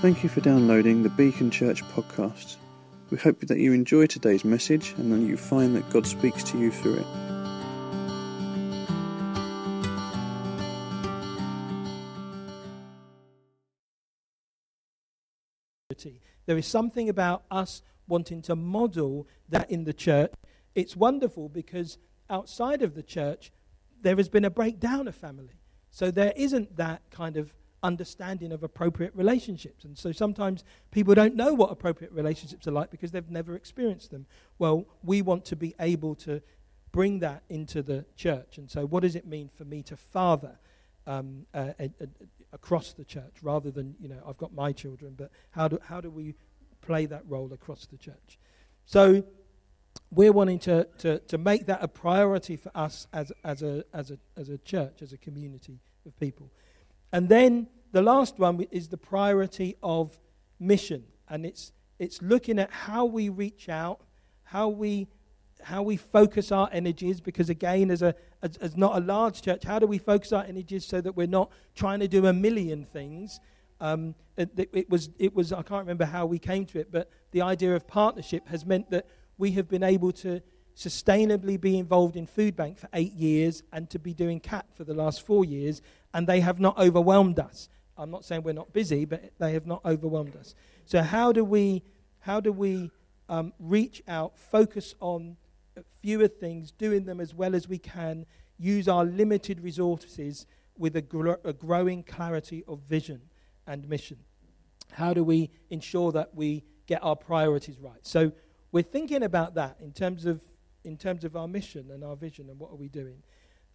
Thank you for downloading the Beacon Church podcast. We hope that you enjoy today's message and that you find that God speaks to you through it. There is something about us wanting to model that in the church. It's wonderful because outside of the church, there has been a breakdown of family. So there isn't that kind of understanding of appropriate relationships. And so sometimes people don't know what appropriate relationships are like because they've never experienced them. Well, we want to be able to bring that into the church. And so, what does it mean for me to father um, across the church rather than, you know, I've got my children, but how do, how do we play that role across the church? So, we're wanting to, to, to make that a priority for us as, as, a, as, a, as a church, as a community of people. And then the last one is the priority of mission. And it's, it's looking at how we reach out, how we, how we focus our energies, because again, as, a, as, as not a large church, how do we focus our energies so that we're not trying to do a million things? Um, it, it, was, it was, I can't remember how we came to it, but the idea of partnership has meant that we have been able to sustainably be involved in Food Bank for eight years and to be doing CAP for the last four years, and they have not overwhelmed us. I'm not saying we're not busy, but they have not overwhelmed us. So how do we, how do we um, reach out, focus on fewer things, doing them as well as we can, use our limited resources with a, gr- a growing clarity of vision and mission? How do we ensure that we get our priorities right? So we're thinking about that in terms of in terms of our mission and our vision and what are we doing.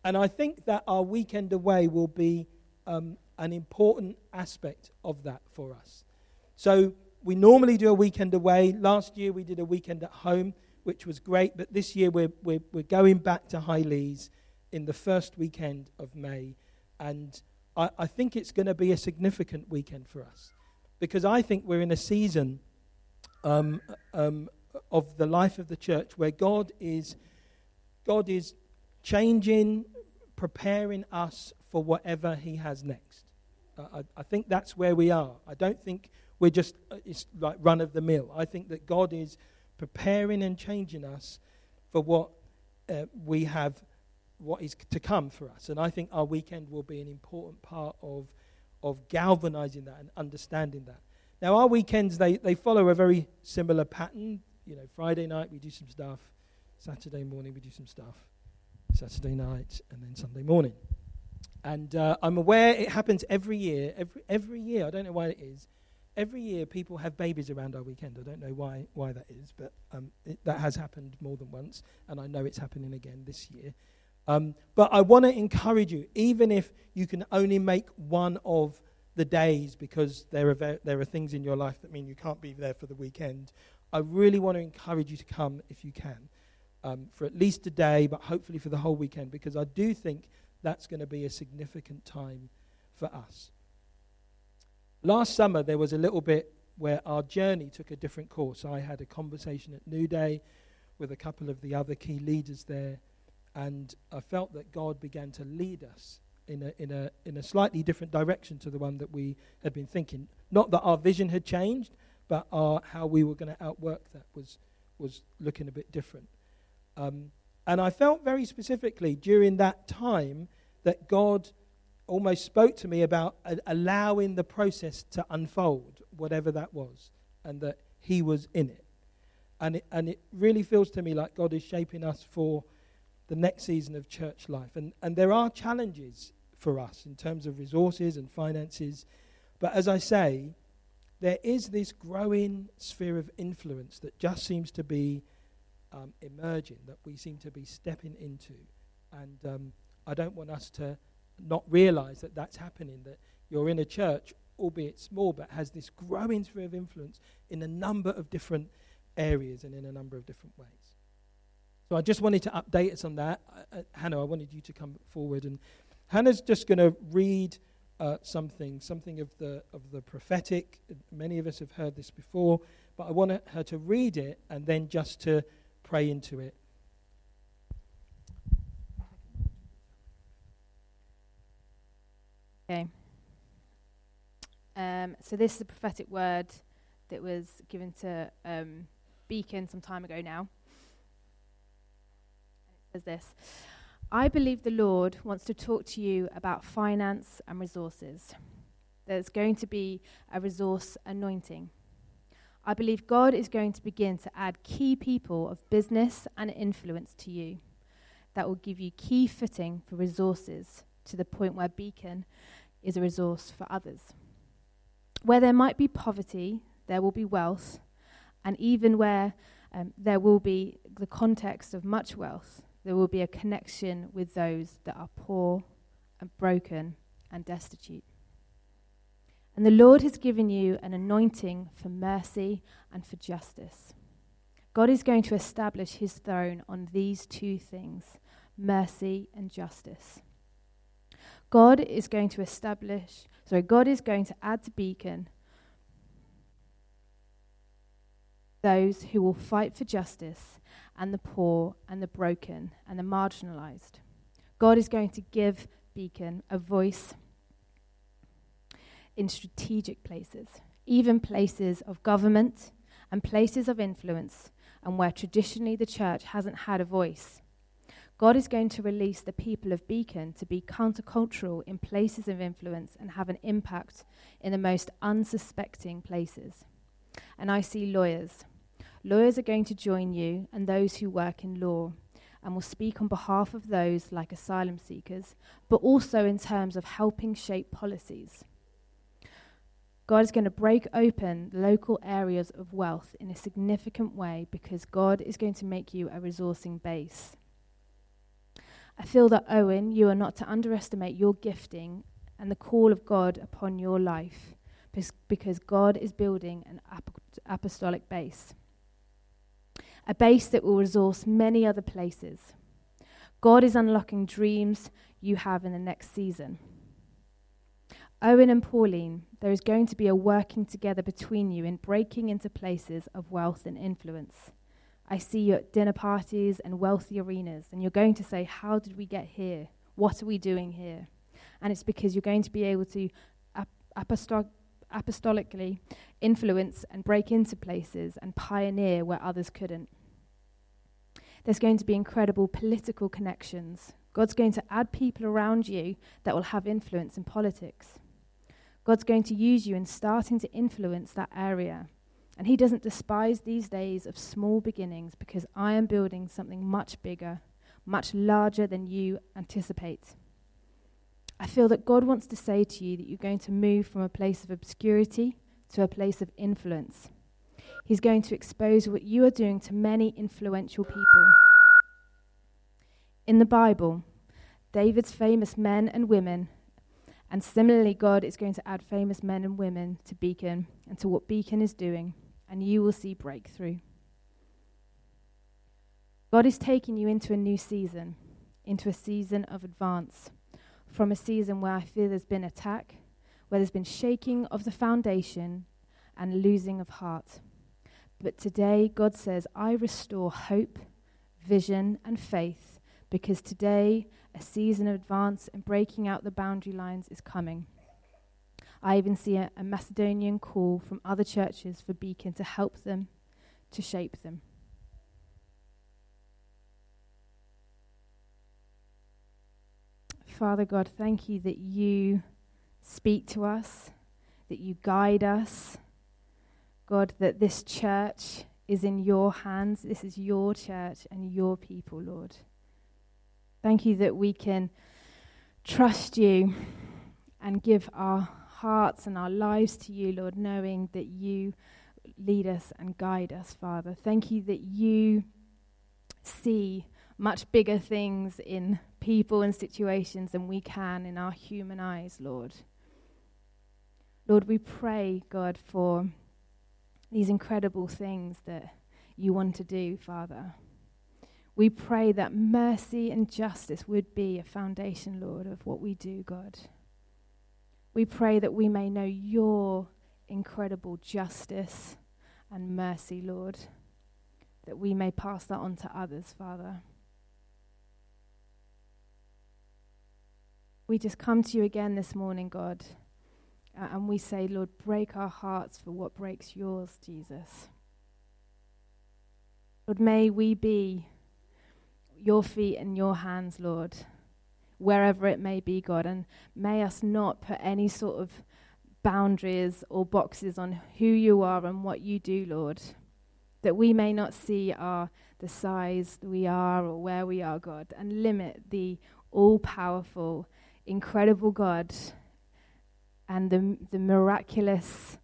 And I think that our weekend away will be um, an important aspect of that for us. So we normally do a weekend away. Last year we did a weekend at home, which was great. But this year we're, we're, we're going back to High Leas in the first weekend of May. And I, I think it's going to be a significant weekend for us because I think we're in a season um, um, of the life of the church where God is, God is changing, preparing us for whatever He has next. I, I, think that's where we are. I don't think we're just uh, it's like run of the mill. I think that God is preparing and changing us for what uh, we have, what is to come for us. And I think our weekend will be an important part of, of galvanizing that and understanding that. Now, our weekends, they, they follow a very similar pattern you know, Friday night we do some stuff, Saturday morning we do some stuff, Saturday night, and then Sunday morning. And uh, I'm aware it happens every year. Every, every year, I don't know why it is. Every year, people have babies around our weekend. I don't know why, why that is, but um, it, that has happened more than once, and I know it's happening again this year. Um, but I want to encourage you, even if you can only make one of the days because there are, there are things in your life that mean you can't be there for the weekend, I really want to encourage you to come if you can um, for at least a day, but hopefully for the whole weekend, because I do think that's going to be a significant time for us. Last summer, there was a little bit where our journey took a different course. I had a conversation at New Day with a couple of the other key leaders there, and I felt that God began to lead us in a, in a, in a slightly different direction to the one that we had been thinking. Not that our vision had changed, but our, how we were going to outwork that was, was looking a bit different. Um, and I felt very specifically during that time that God almost spoke to me about allowing the process to unfold, whatever that was, and that He was in it. And it, and it really feels to me like God is shaping us for the next season of church life. And, and there are challenges for us in terms of resources and finances. But as I say, there is this growing sphere of influence that just seems to be um, emerging, that we seem to be stepping into. And um, I don't want us to not realize that that's happening, that you're in a church, albeit small, but has this growing sphere of influence in a number of different areas and in a number of different ways. So I just wanted to update us on that. Uh, uh, Hannah, I wanted you to come forward. And Hannah's just going to read uh, something, something of the, of the prophetic. Many of us have heard this before, but I want her to read it and then just to pray into it. Okay. Um, so this is a prophetic word that was given to um, Beacon some time ago now. It says this I believe the Lord wants to talk to you about finance and resources. There's going to be a resource anointing. I believe God is going to begin to add key people of business and influence to you that will give you key footing for resources to the point where Beacon is a resource for others. Where there might be poverty, there will be wealth, and even where um, there will be the context of much wealth, there will be a connection with those that are poor and broken and destitute. And the Lord has given you an anointing for mercy and for justice. God is going to establish his throne on these two things mercy and justice. God is going to establish, sorry, God is going to add to Beacon those who will fight for justice and the poor and the broken and the marginalized. God is going to give Beacon a voice in strategic places, even places of government and places of influence, and where traditionally the church hasn't had a voice. God is going to release the people of Beacon to be countercultural in places of influence and have an impact in the most unsuspecting places. And I see lawyers. Lawyers are going to join you and those who work in law and will speak on behalf of those like asylum seekers, but also in terms of helping shape policies. God is going to break open local areas of wealth in a significant way because God is going to make you a resourcing base. I feel that, Owen, you are not to underestimate your gifting and the call of God upon your life because God is building an apostolic base, a base that will resource many other places. God is unlocking dreams you have in the next season. Owen and Pauline, there is going to be a working together between you in breaking into places of wealth and influence. I see you at dinner parties and wealthy arenas, and you're going to say, How did we get here? What are we doing here? And it's because you're going to be able to ap- apostol- apostolically influence and break into places and pioneer where others couldn't. There's going to be incredible political connections. God's going to add people around you that will have influence in politics. God's going to use you in starting to influence that area. And He doesn't despise these days of small beginnings because I am building something much bigger, much larger than you anticipate. I feel that God wants to say to you that you're going to move from a place of obscurity to a place of influence. He's going to expose what you are doing to many influential people. In the Bible, David's famous men and women, and similarly, God is going to add famous men and women to Beacon and to what Beacon is doing and you will see breakthrough. God is taking you into a new season, into a season of advance, from a season where I feel there's been attack, where there's been shaking of the foundation and losing of heart. But today, God says, I restore hope, vision, and faith because today a season of advance and breaking out the boundary lines is coming. I even see a, a Macedonian call from other churches for Beacon to help them, to shape them. Father God, thank you that you speak to us, that you guide us. God, that this church is in your hands. This is your church and your people, Lord. Thank you that we can trust you and give our hearts and our lives to you, Lord, knowing that you lead us and guide us, Father. Thank you that you see much bigger things in people and situations than we can in our human eyes, Lord. Lord, we pray, God, for these incredible things that you want to do, Father. We pray that mercy and justice would be a foundation, Lord, of what we do, God. We pray that we may know your incredible justice and mercy, Lord, that we may pass that on to others, Father. We just come to you again this morning, God, Uh, and we say, Lord, break our hearts for what breaks yours, Jesus. Lord, may we be your feet and your hands, Lord, wherever it may be, God. And may us not put any sort of boundaries or boxes on who you are and what you do, Lord. That we may not see our the size we are or where we are, God, and limit the all powerful, incredible God and the, the miraculous,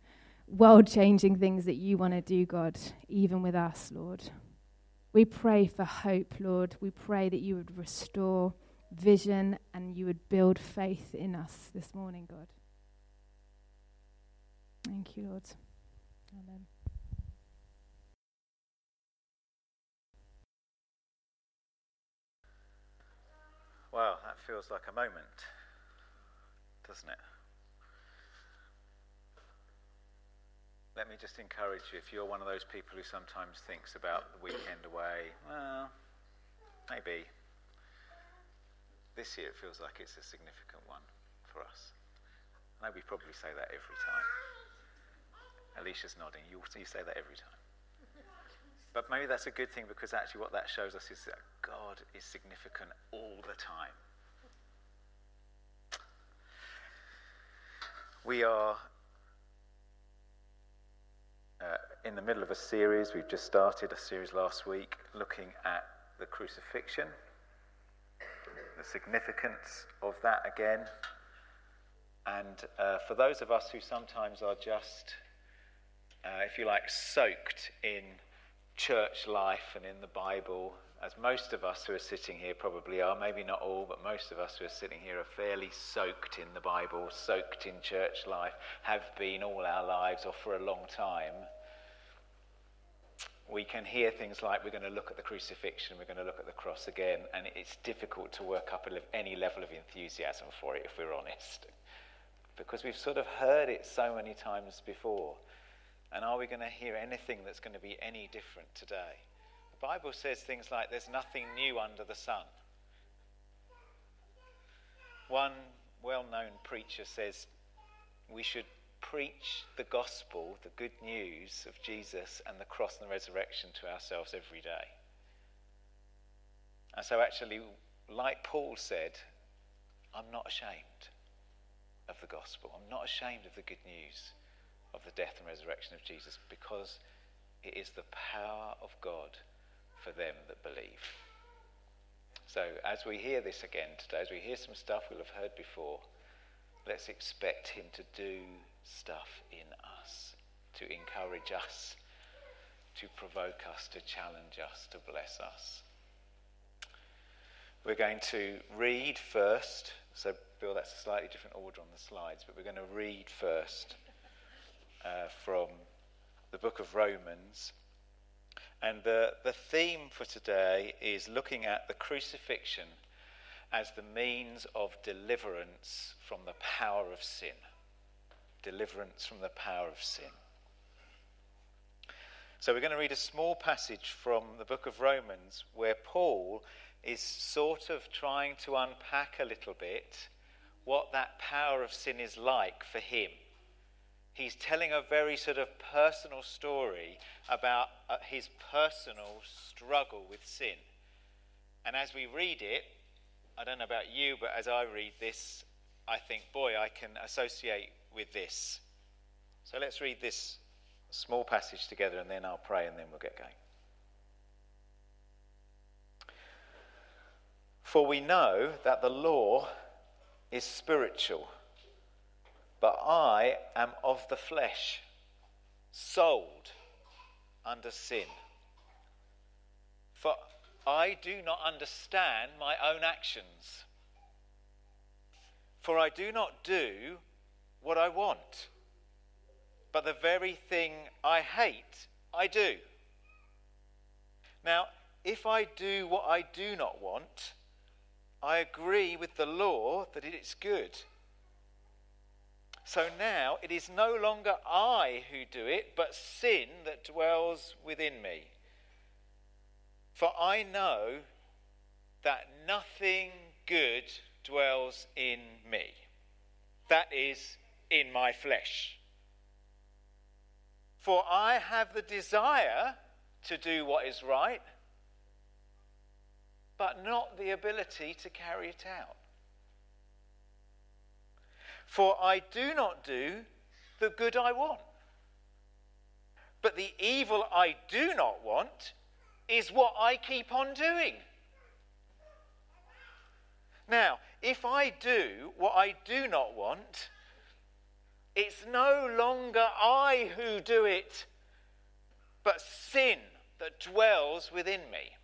world changing things that you want to do, God, even with us, Lord. We pray for hope, Lord. We pray that you would restore vision and you would build faith in us this morning, God. Thank you, Lord. Amen. Well, that feels like a moment, doesn't it? Let me just encourage you if you're one of those people who sometimes thinks about the weekend away, well, maybe. This year it feels like it's a significant one for us. I know we probably say that every time. Alicia's nodding. You, you say that every time. But maybe that's a good thing because actually what that shows us is that God is significant all the time. We are uh, in the middle of a series. We've just started a series last week looking at the crucifixion, the significance of that again. And uh, for those of us who sometimes are just, uh, if you like, soaked in church life and in the Bible, as most of us who are sitting here probably are, maybe not all, but most of us who are sitting here are fairly soaked in the Bible, soaked in church life, have been all our lives or for a long time. We can hear things like we're going to look at the crucifixion, we're going to look at the cross again, and it's difficult to work up any level of enthusiasm for it if we're honest. Because we've sort of heard it so many times before. And are we going to hear anything that's going to be any different today? Bible says things like there's nothing new under the sun. One well known preacher says we should preach the gospel, the good news of Jesus and the cross and the resurrection to ourselves every day. And so, actually, like Paul said, I'm not ashamed of the gospel. I'm not ashamed of the good news of the death and resurrection of Jesus because it is the power of God for them that believe. So, as we hear this again today, as we hear some stuff we'll have heard before, let's expect Him to do stuff in us, to encourage us, to provoke us, to challenge us, to bless us. We're going to read first. So, Bill, that's a slightly different order on the slides, but we're going to read first uh, from the book of Romans. And the, the theme for today is looking at the crucifixion as the means of deliverance from the power of sin. Deliverance from the power of sin. So we're going to read a small passage from the book of Romans where Paul is sort of trying to unpack a little bit what that power of sin is like for him he's telling a very sort of personal story about uh, his personal struggle with sin. And as we read it, I don't know about you, but as I read this, I think, boy, I can associate with this. So let's read this small passage together and then I'll pray and then we'll get going. For we know that the law is spiritual but I am of the flesh, sold under sin. For I do not understand my own actions. For I do not do what I want, but the very thing I hate, I do. Now, if I do what I do not want, I agree with the law that it is good. So now it is no longer I who do it, but sin that dwells within me. For I know that nothing good dwells in me. That is, in my flesh. For I have the desire to do what is right, but not the ability to carry it out. For I do not do the good I want, but the evil I do not want is what I keep on doing. Now, if I do what I do not want, it's no longer I who do it, but sin that dwells within me.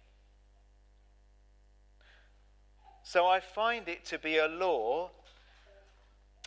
So I find it to be a law.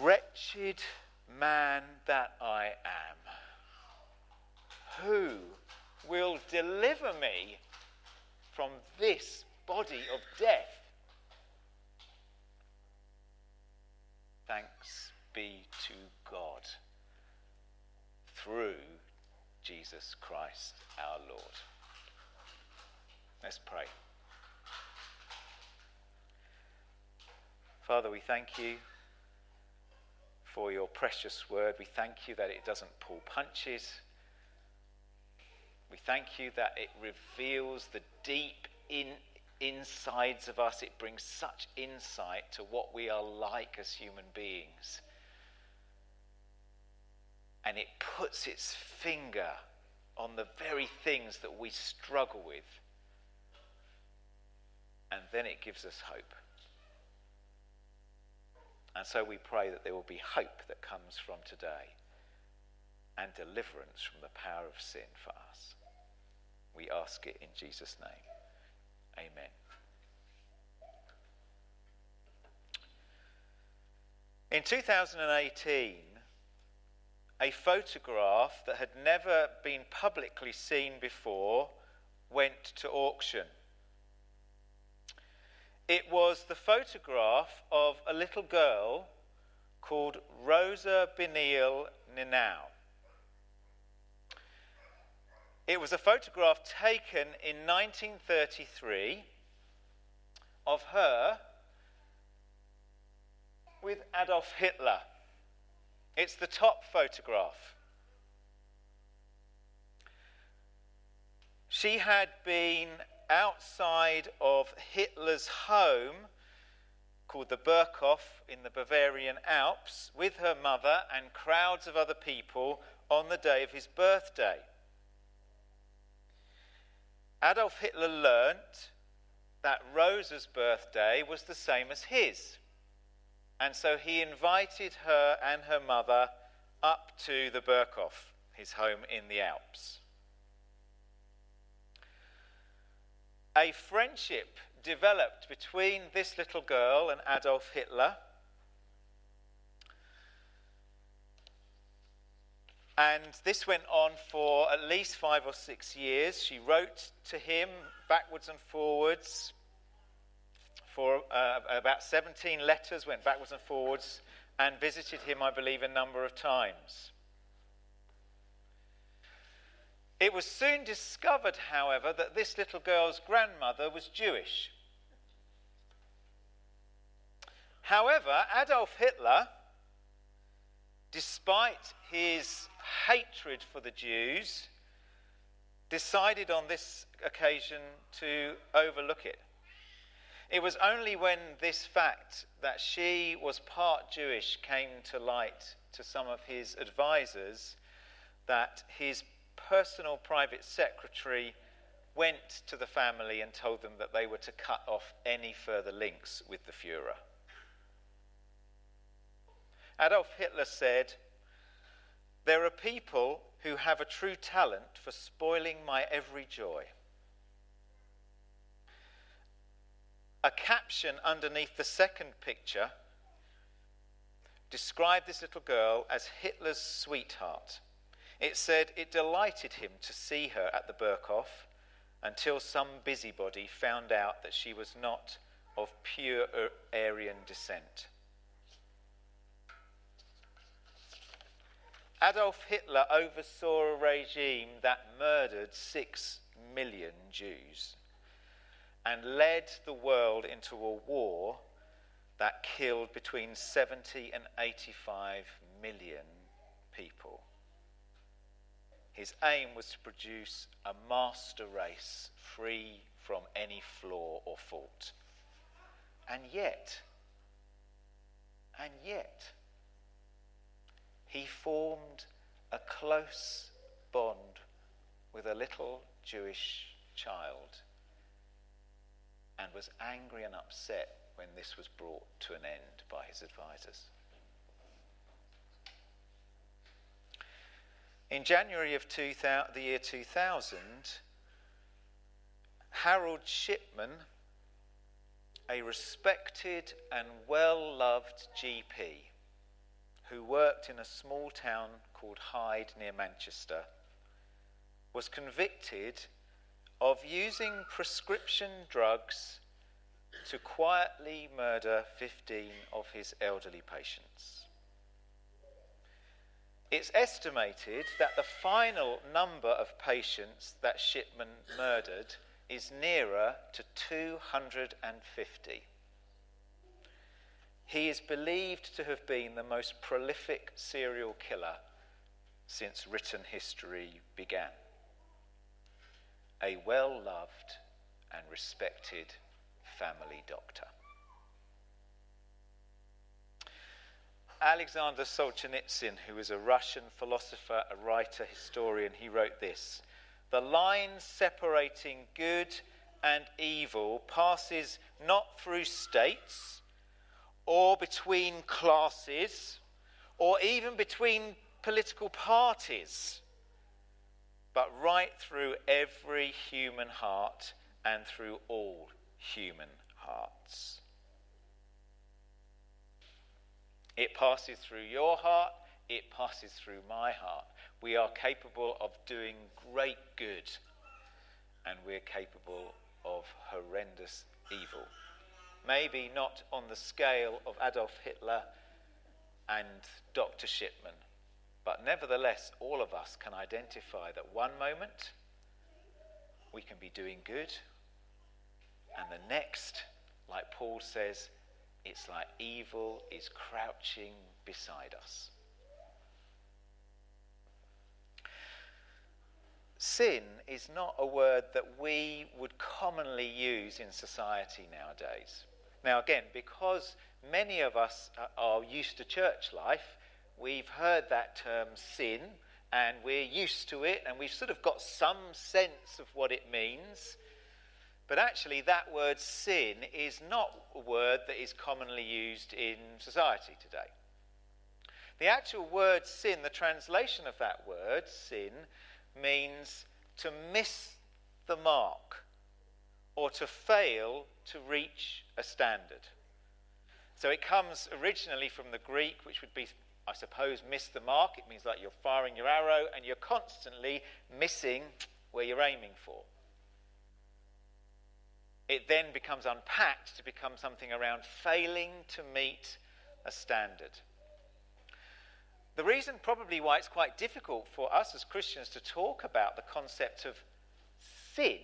Wretched man that I am, who will deliver me from this body of death? Thanks be to God through Jesus Christ our Lord. Let's pray. Father, we thank you for your precious word. We thank you that it doesn't pull punches. We thank you that it reveals the deep in, insides of us. It brings such insight to what we are like as human beings. And it puts its finger on the very things that we struggle with. And then it gives us hope. And so we pray that there will be hope that comes from today and deliverance from the power of sin for us. We ask it in Jesus' name. Amen. In 2018, a photograph that had never been publicly seen before went to auction. It was the photograph of a little girl called Rosa Bernile Nienau. It was a photograph taken in 1933 of her with Adolf Hitler. It's the top photograph. She had been outside of Hitler's home called the Berghof in the Bavarian Alps with her mother and crowds of other people on the day of his birthday. Adolf Hitler learnt that Rosa's birthday was the same as his. And so he invited her and her mother up to the Berghof, his home in the Alps. A friendship developed between this little girl and Adolf Hitler. And this went on for at least five or six years. She wrote to him backwards and forwards for uh, about 17 letters, went backwards and forwards, and visited him, I believe, a number of times. It was soon discovered, however, that this little girl's grandmother was Jewish. However, Adolf Hitler, despite his hatred for the Jews, decided on this occasion to overlook it. It was only when this fact that she was part Jewish came to light to some of his advisors that his personal private secretary went to the family and told them that they were to cut off any further links with the Fuhrer. Adolf Hitler said, There are people who have a true talent for spoiling my every joy. A caption underneath the second picture described this little girl as Hitler's sweetheart. It said it delighted him to see her at the Berghof until some busybody found out that she was not of pure Aryan descent. Adolf Hitler oversaw a regime that murdered six million Jews and led the world into a war that killed between 70 and 85 million people. His aim was to produce a master race free from any flaw or fault. And yet, and yet, he formed a close bond with a little Jewish child and was angry and upset when this was brought to an end by his advisors. In January of 2000, the year 2000, Harold Shipman, a respected and well loved GP who worked in a small town called Hyde near Manchester, was convicted of using prescription drugs to quietly murder 15 of his elderly patients. It's estimated that the final number of patients that Shipman murdered is nearer to 250. He is believed to have been the most prolific serial killer since written history began. A well loved and respected family doctor. Alexander Solzhenitsyn, who was a Russian philosopher, a writer, historian, he wrote this The line separating good and evil passes not through states or between classes or even between political parties, but right through every human heart and through all human hearts. It passes through your heart, it passes through my heart. We are capable of doing great good, and we're capable of horrendous evil. Maybe not on the scale of Adolf Hitler and Dr. Shipman, but nevertheless, all of us can identify that one moment we can be doing good, and the next, like Paul says, it's like evil is crouching beside us. Sin is not a word that we would commonly use in society nowadays. Now, again, because many of us are used to church life, we've heard that term sin and we're used to it and we've sort of got some sense of what it means. But actually, that word sin is not a word that is commonly used in society today. The actual word sin, the translation of that word, sin, means to miss the mark or to fail to reach a standard. So it comes originally from the Greek, which would be, I suppose, miss the mark. It means like you're firing your arrow and you're constantly missing where you're aiming for it then becomes unpacked to become something around failing to meet a standard. The reason, probably, why it's quite difficult for us as Christians to talk about the concept of sin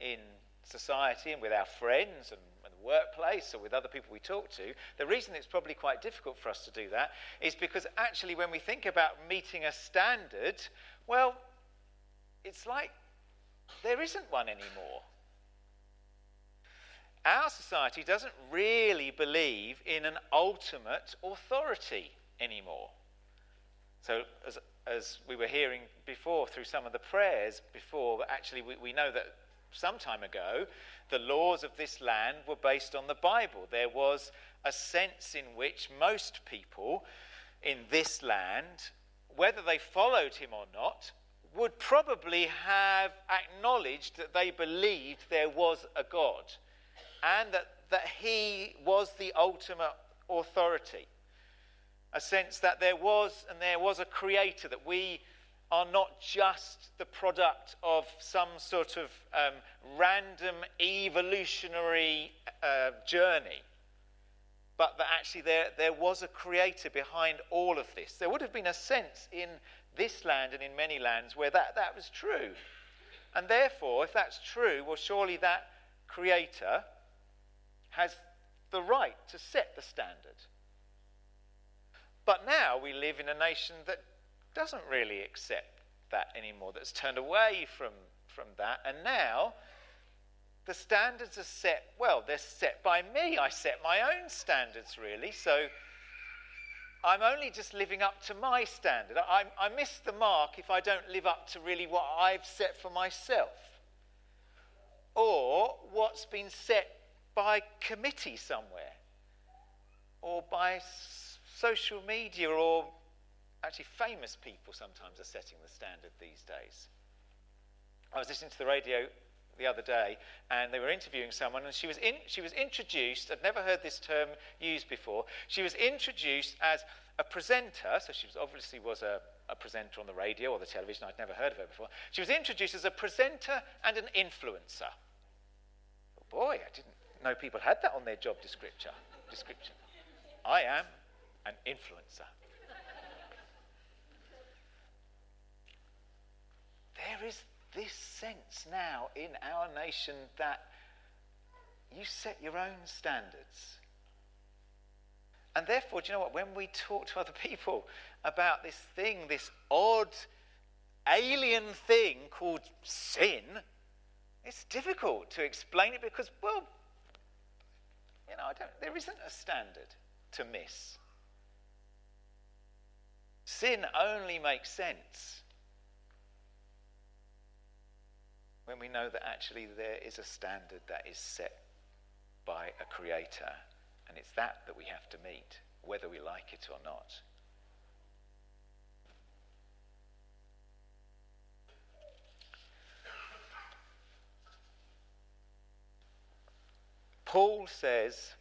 in society and with our friends and, the workplace or with other people we talk to, the reason it's probably quite difficult for us to do that is because actually, when we think about meeting a standard, well, it's like there isn't one anymore our society doesn't really believe in an ultimate authority anymore. So, as, as we were hearing before through some of the prayers before, actually, we, we know that some time ago, the laws of this land were based on the Bible. There was a sense in which most people in this land, whether they followed him or not, would probably have acknowledged that they believed there was a God and that, that he was the ultimate authority. a sense that there was and there was a creator, that we are not just the product of some sort of um, random evolutionary uh, journey, but that actually there, there was a creator behind all of this. There would have been a sense in this land and in many lands where that, that was true. And therefore, if that's true, well, surely that creator has the right to set the standard. But now we live in a nation that doesn't really accept that anymore, that's turned away from, from that. And now the standards are set, well, they're set by me. I set my own standards, really. So I'm only just living up to my standard. I, I miss the mark if I don't live up to really what I've set for myself. Or what's been set by committee somewhere. Or by social media or actually famous people sometimes are setting the standard these days. I was listening to the radio the other day and they were interviewing someone and she was, in, she was introduced, I'd never heard this term used before, she was introduced as a presenter, so she was obviously was a, a presenter on the radio or the television, I'd never heard of her before. She was introduced as a presenter and an influencer. Oh boy, I didn't know people had that on their job description. description. I am an influencer. there is this sense now in our nation that you set your own standards. And therefore, do you know what? When we talk to other people about this thing, this odd, alien thing called sin, it's difficult to explain it because, well, you know, there isn't a standard to miss. Sin only makes sense when we know that actually there is a standard that is set by a creator, and it's that that we have to meet, whether we like it or not. Paul says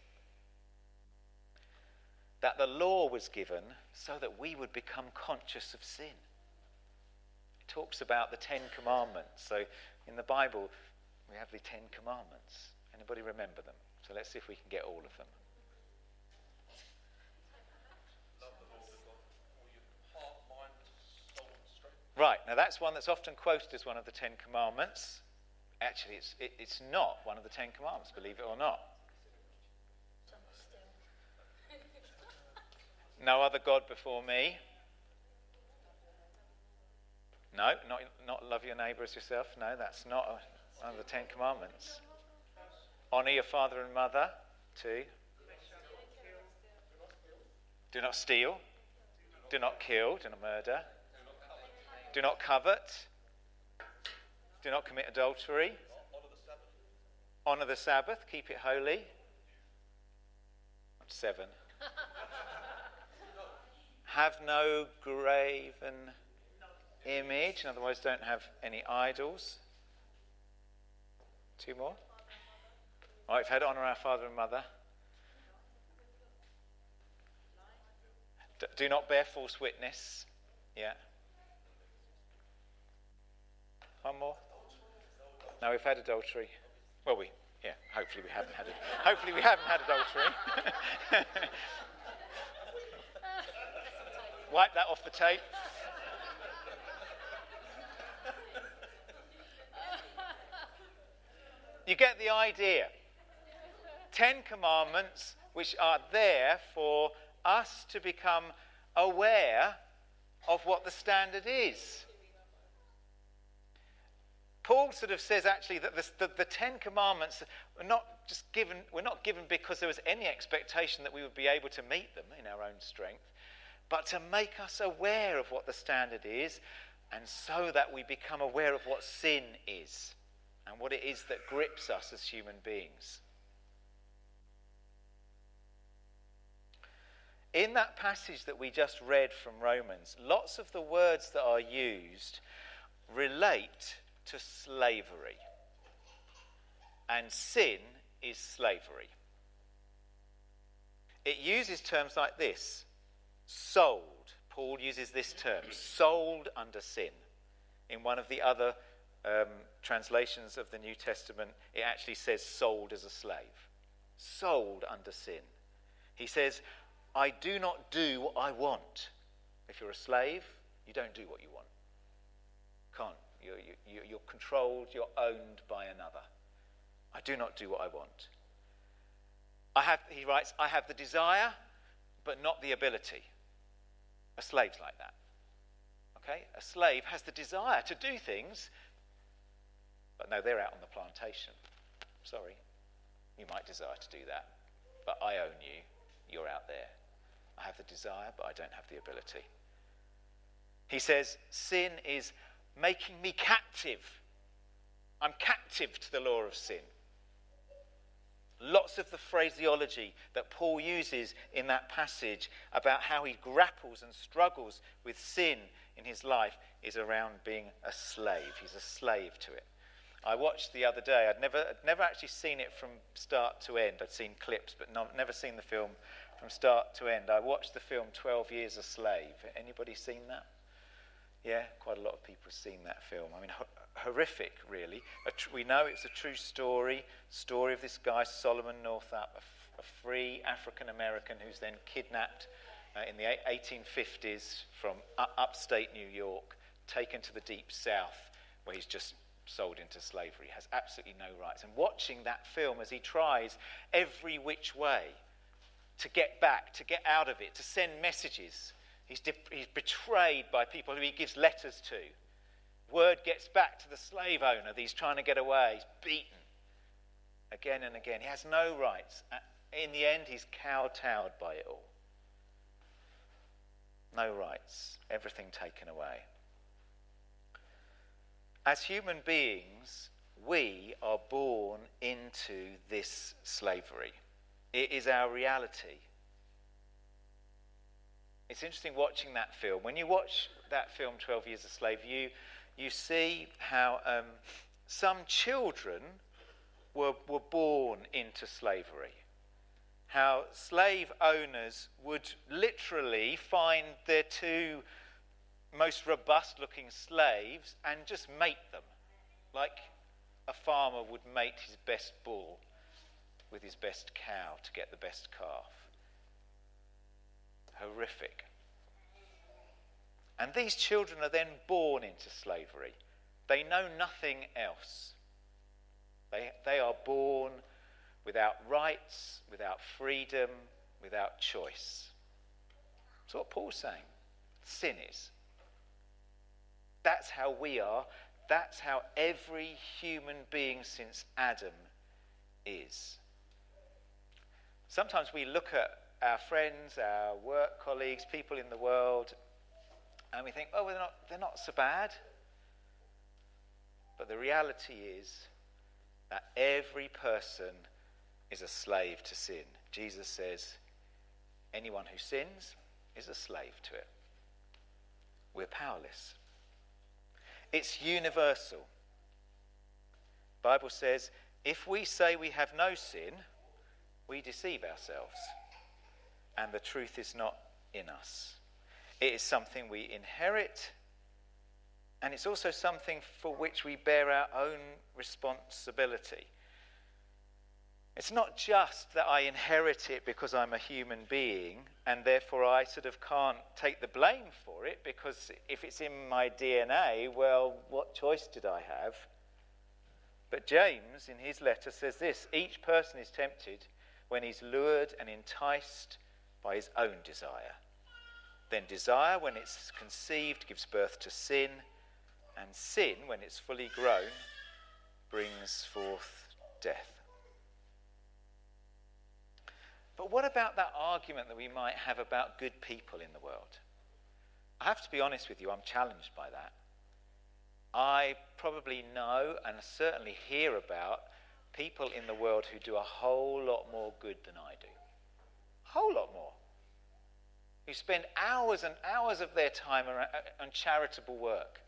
that the law was given so that we would become conscious of sin. It talks about the Ten Commandments. So in the Bible, we have the Ten Commandments. Anybody remember them? So let's see if we can get all of them. Right, now that's one that's often quoted as one of the Ten Commandments. Actually, it's, it, it's not one of the Ten Commandments, believe it or not. No other God before me. No, not, not love your neighbour as yourself. No, that's not a, one of the Ten Commandments. Honour your father and mother. Two. Do not steal. Do not kill. Do not murder. Do not covet. Do not commit adultery. Honour the Sabbath. Keep it holy. Seven. Have no graven image. In other words, don't have any idols. Two more. All right, we've had honour our father and mother. Do not bear false witness. Yeah. One more. No, we've had adultery. Well, we, yeah, hopefully we haven't had it. hopefully we haven't had adultery. Wipe that off the tape. You get the idea. Ten commandments which are there for us to become aware of what the standard is. Paul sort of says actually that the, the, Ten Commandments are not just given, we're not given because there was any expectation that we would be able to meet them in our own strength, but to make us aware of what the standard is and so that we become aware of what sin is and what it is that grips us as human beings. In that passage that we just read from Romans, lots of the words that are used relate to slavery. And sin is slavery. It uses terms like this sold. Paul uses this term, sold under sin. In one of the other um, translations of the New Testament, it actually says sold as a slave. Sold under sin. He says, I do not do what I want. If you're a slave, you don't do what you want. Can't. You're, you're, you're controlled, you're owned by another. I do not do what I want. I have, he writes, I have the desire, but not the ability. A slave's like that. Okay? A slave has the desire to do things, but no, they're out on the plantation. Sorry. You might desire to do that, but I own you. You're out there. I have the desire, but I don't have the ability. He says, Sin is making me captive. I'm captive to the law of sin. Lots of the phraseology that Paul uses in that passage about how he grapples and struggles with sin in his life is around being a slave. He's a slave to it. I watched the other day, I'd never, I'd never actually seen it from start to end. I'd seen clips, but never seen the film from start to end. I watched the film 12 Years a Slave. Anybody seen that? Yeah, quite a lot of people have seen that film. I mean, horrific, really. Tr- we know it's a true story, story of this guy, Solomon Northup, a, f- a free African American who's then kidnapped uh, in the 1850s from u- upstate New York, taken to the deep south, where he's just sold into slavery, has absolutely no rights. And watching that film as he tries every which way to get back, to get out of it, to send messages. He's, de- he's betrayed by people who he gives letters to. Word gets back to the slave owner that he's trying to get away. He's beaten again and again. He has no rights. In the end, he's kowtowed by it all. No rights. Everything taken away. As human beings, we are born into this slavery. It is our reality. It's interesting watching that film. When you watch that film, 12 Years a Slave, you, you see how um, some children were, were born into slavery. How slave owners would literally find their two most robust looking slaves and just mate them, like a farmer would mate his best bull with his best cow to get the best calf. Horrific. And these children are then born into slavery. They know nothing else. They, they are born without rights, without freedom, without choice. That's what Paul's saying. Sin is. That's how we are. That's how every human being since Adam is. Sometimes we look at our friends, our work colleagues, people in the world, and we think, oh, well, they're not, they're not so bad. But the reality is that every person is a slave to sin. Jesus says, anyone who sins is a slave to it. We're powerless. It's universal. Bible says, if we say we have no sin, we deceive ourselves, and the truth is not in us. It is something we inherit, and it's also something for which we bear our own responsibility. It's not just that I inherit it because I'm a human being and therefore I sort of can't take the blame for it because if it's in my DNA, well, what choice did I have? But James, in his letter, says this each person is tempted when he's lured and enticed by his own desire. Then desire, when it's conceived, gives birth to sin, and sin, when it's fully grown, brings forth death. But what about that argument that we might have about good people in the world? I have to be honest with you, I'm challenged by that. I probably know and certainly hear about people in the world who do a whole lot more good than I do. A whole lot more. Who spend hours and hours of their time uh, on charitable work.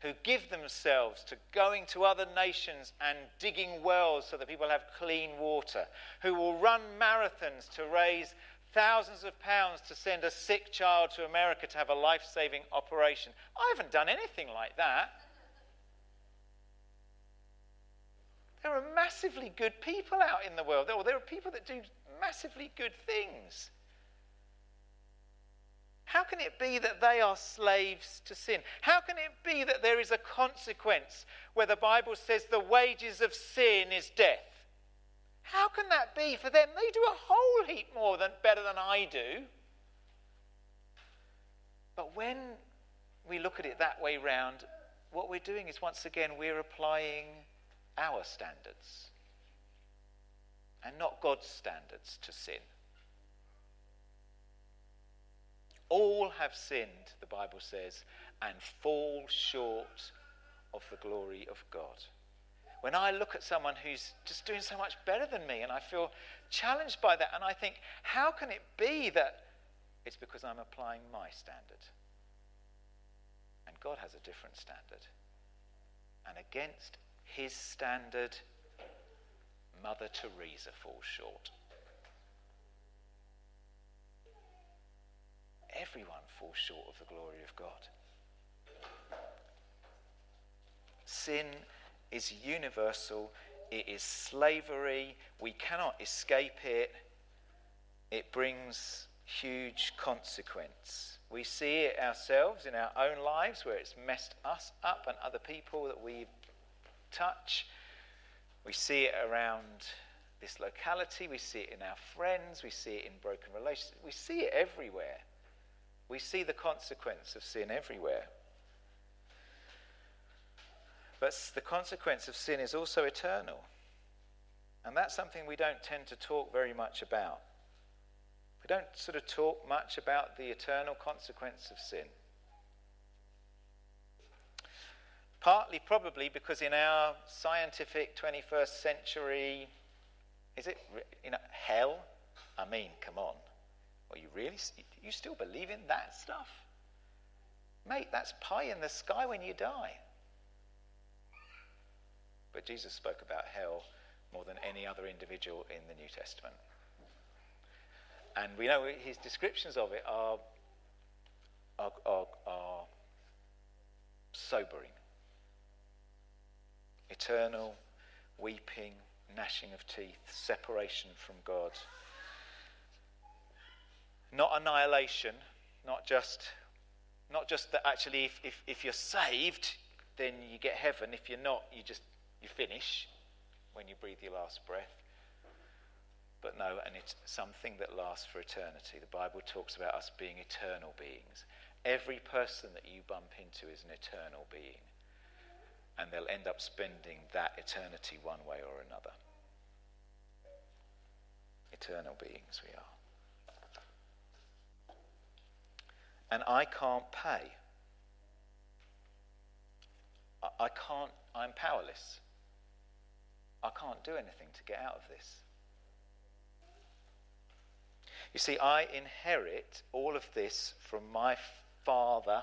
Who give themselves to going to other nations and digging wells so that people have clean water. Who will run marathons to raise thousands of pounds to send a sick child to America to have a life saving operation. I haven't done anything like that. There are massively good people out in the world. There are people that do massively good things. How can it be that they are slaves to sin? How can it be that there is a consequence where the Bible says the wages of sin is death? How can that be for them? They do a whole heap more than better than I do. But when we look at it that way round, what we're doing is once again we're applying our standards and not God's standards to sin. All have sinned, the Bible says, and fall short of the glory of God. When I look at someone who's just doing so much better than me and I feel challenged by that, and I think, how can it be that it's because I'm applying my standard? And God has a different standard. And against his standard, Mother Teresa falls short. Everyone falls short of the glory of God. Sin is universal, it is slavery, we cannot escape it, it brings huge consequence. We see it ourselves in our own lives where it's messed us up and other people that we touch. We see it around this locality, we see it in our friends, we see it in broken relationships, we see it everywhere. We see the consequence of sin everywhere. But the consequence of sin is also eternal. And that's something we don't tend to talk very much about. We don't sort of talk much about the eternal consequence of sin. Partly, probably, because in our scientific 21st century, is it, you know, hell? I mean, come on. Well, you really, you still believe in that stuff? Mate, that's pie in the sky when you die. But Jesus spoke about hell more than any other individual in the New Testament. And we know his descriptions of it are, are, are, are sobering. Eternal, weeping, gnashing of teeth, separation from God. Not annihilation, not just, not just that actually if, if, if you're saved, then you get heaven. If you're not, you just you finish when you breathe your last breath. But no, and it's something that lasts for eternity. The Bible talks about us being eternal beings. Every person that you bump into is an eternal being. And they'll end up spending that eternity one way or another. Eternal beings we are. And I can't pay. I, can't, I'm powerless. I can't do anything to get out of this. You see, I inherit all of this from my father,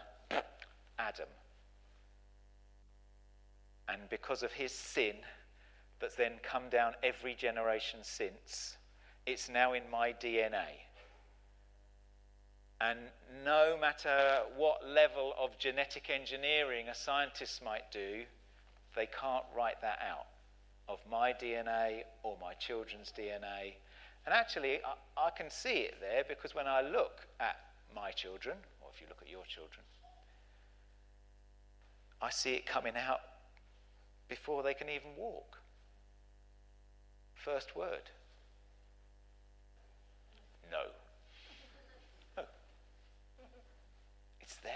Adam. And because of his sin, that's then come down every generation since, it's now in my DNA. And no matter what level of genetic engineering a scientist might do, they can't write that out of my DNA or my children's DNA. And actually, I, I, can see it there because when I look at my children, or if you look at your children, I see it coming out before they can even walk. First word. No. no. It's there.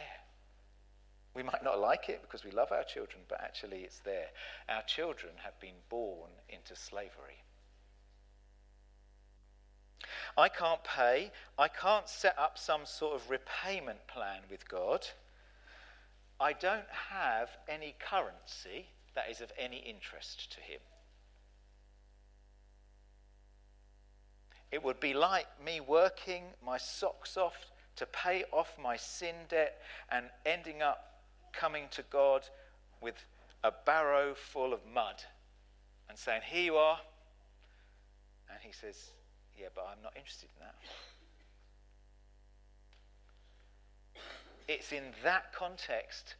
We might not like it because we love our children, but actually it's there. Our children have been born into slavery. I can't pay. I can't set up some sort of repayment plan with God. I don't have any currency that is of any interest to Him. It would be like me working my socks off to pay off my sin debt and ending up coming to God with a barrow full of mud and saying, Here you are. And he says, Yeah, but I'm not interested in that. It's in that context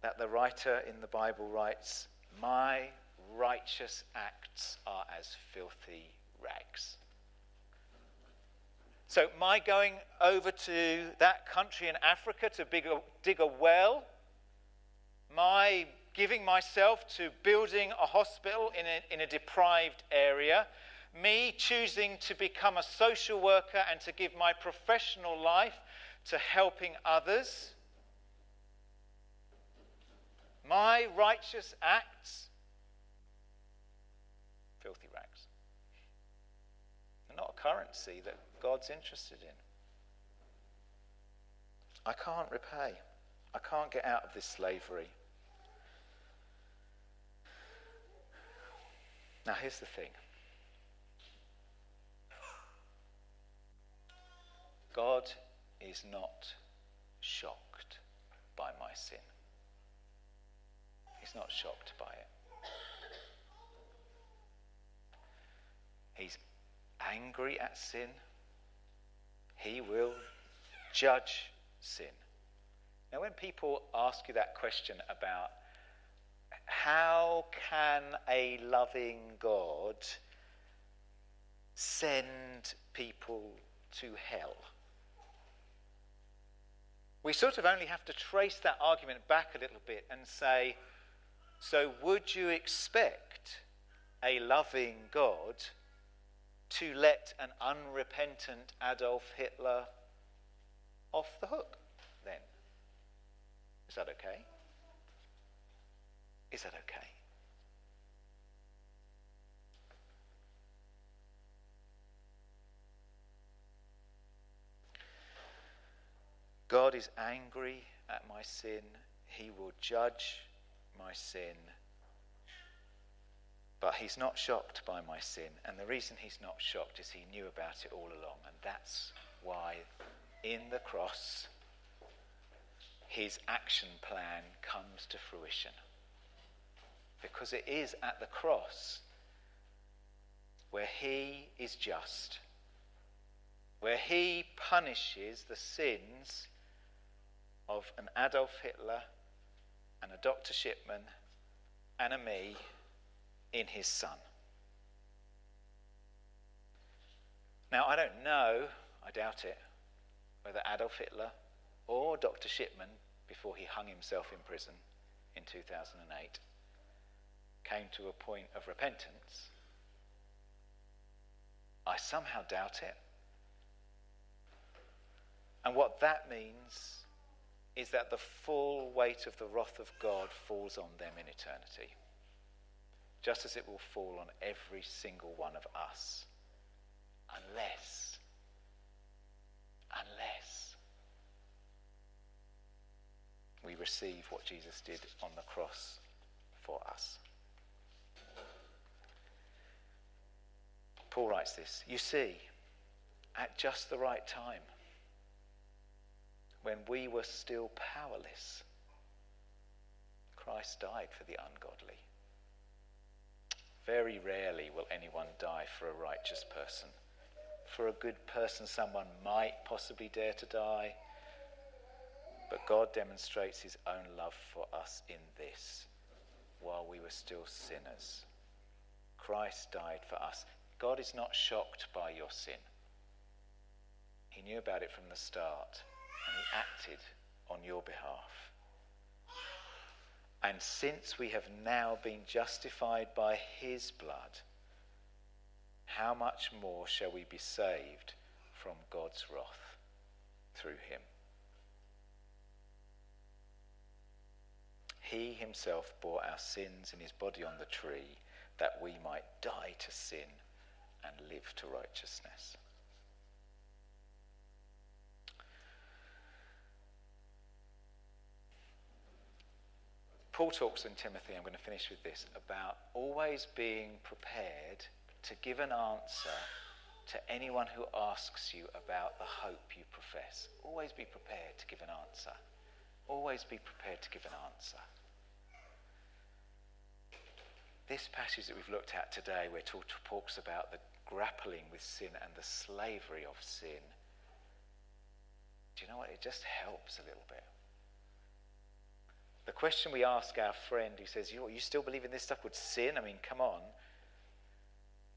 that the writer in the Bible writes, My righteous acts are as filthy rags. So, my going over to that country in Africa to dig a, dig a well, my giving myself to building a hospital in a, in a deprived area, me choosing to become a social worker and to give my professional life to helping others, my righteous acts, filthy rags. They're not a currency that God's interested in. I can't repay. I can't get out of this slavery. Now, here's the thing God is not shocked by my sin. He's not shocked by it. He's angry at sin. He will judge sin. Now, when people ask you that question about how can a loving God send people to hell? We sort of only have to trace that argument back a little bit and say, so would you expect a loving God to let an unrepentant Adolf Hitler off the hook then? Is that okay? Is that okay? God is angry at my sin. He will judge my sin. But he's not shocked by my sin. And the reason he's not shocked is he knew about it all along. And that's why in the cross, his action plan comes to fruition. Because it is at the cross where he is just, where he punishes the sins of an Adolf Hitler and a Dr. Shipman and a me in his son. Now, I don't know, I doubt it, whether Adolf Hitler or Dr. Shipman, before he hung himself in prison in 2008, came to a point of repentance. I somehow doubt it. And what that means is that the full weight of the wrath of God falls on them in eternity, just as it will fall on every single one of us, unless, unless we receive what Jesus did on the cross for us. Paul writes this You see, at just the right time, when we were still powerless, Christ died for the ungodly. Very rarely will anyone die for a righteous person. For a good person, someone might possibly dare to die. But God demonstrates his own love for us in this while we were still sinners. Christ died for us. God is not shocked by your sin. He knew about it from the start and he acted on your behalf. And since we have now been justified by his blood, how much more shall we be saved from God's wrath through him? He himself bore our sins in his body on the tree that we might die to sin and live to righteousness. Paul talks in Timothy, I'm going to finish with this, about always being prepared to give an answer to anyone who asks you about the hope you profess. Always be prepared to give an answer. Always be prepared to give an answer. This passage that we've looked at today, where Paul talks about the grappling with sin and the slavery of sin, do you know what? It just helps a little bit. The question we ask our friend who says, you, you still believe in this stuff would sin? I mean, come on.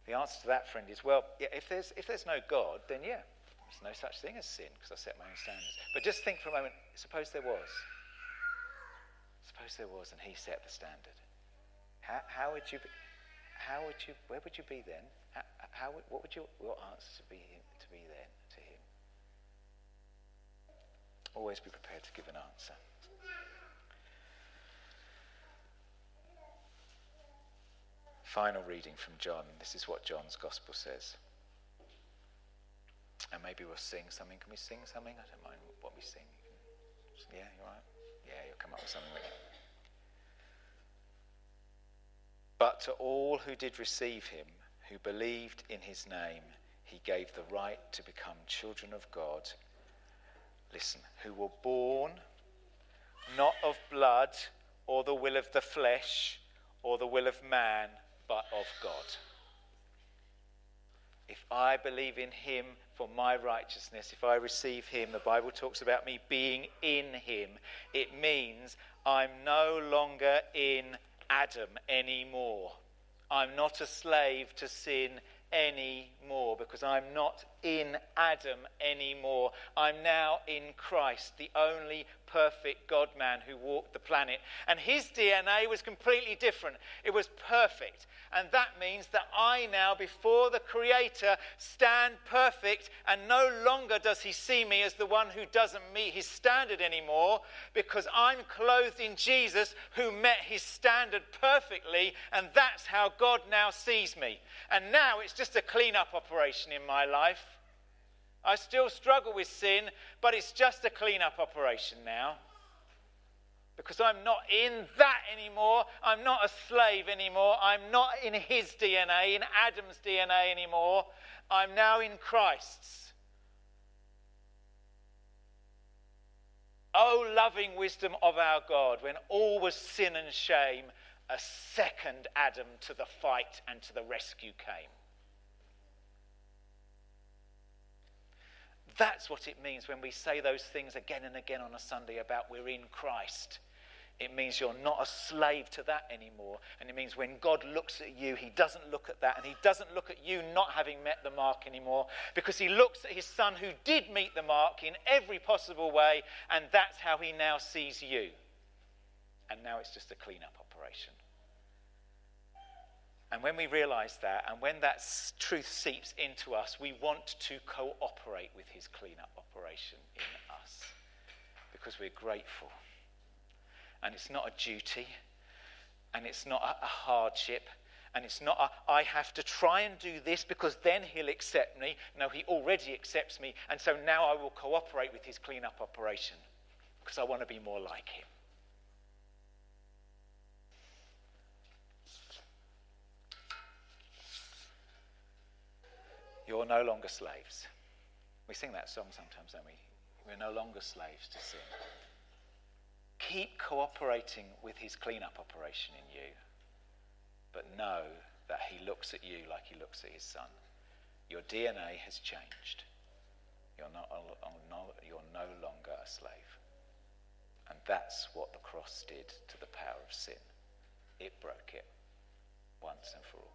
The answer to that friend is, well, yeah, if, there's, if there's no God, then yeah, there's no such thing as sin because I set my own standards. But just think for a moment, suppose there was. Suppose there was and he set the standard. How, how would you be, how would you, where would you be then? How, how what would your, your answer be, to be then to him? Always be prepared to give an answer. Final reading from John. This is what John's Gospel says. And maybe we'll sing something. Can we sing something? I don't mind what we sing. Yeah, you all right? Yeah, you'll come up with something. But to all who did receive him, who believed in his name, he gave the right to become children of God. Listen, who were born not of blood or the will of the flesh or the will of man but of God. If I believe in him for my righteousness, if I receive him, the Bible talks about me being in him. It means I'm no longer in Adam anymore. I'm not a slave to sin anymore because I'm not in Adam anymore. I'm now in Christ, the only perfect God man who walked the planet. And his DNA was completely different. It was perfect. And that means that I now, before the Creator, stand perfect, and no longer does he see me as the one who doesn't meet his standard anymore, because I'm clothed in Jesus who met his standard perfectly, and that's how God now sees me. And now it's just a clean-up operation in my life. I still struggle with sin, but it's just a clean-up operation now because I'm not in that anymore. I'm not a slave anymore. I'm not in his DNA, in Adam's DNA anymore. I'm now in Christ's. Oh, loving wisdom of our God, when all was sin and shame, a second Adam to the fight and to the rescue came. That's what it means when we say those things again and again on a Sunday about we're in Christ. It means you're not a slave to that anymore. And it means when God looks at you, He doesn't look at that. And He doesn't look at you not having met the mark anymore because He looks at His Son who did meet the mark in every possible way. And that's how He now sees you. And now it's just a clean-up operation. And when we realize that, and when that truth seeps into us, we want to cooperate with His clean-up operation in us because we're grateful and it's not a duty, and it's not a, a hardship, and it's not a, I have to try and do this because then he'll accept me. No, he already accepts me, and so now I will cooperate with his clean-up operation because I want to be more like him. You're no longer slaves. We sing that song sometimes, don't we? We're no longer slaves to sin. Keep cooperating with his cleanup operation in you, but know that he looks at you like he looks at his son. Your DNA has changed. You're, not, you're no longer a slave. And that's what the cross did to the power of sin. It broke it once and for all.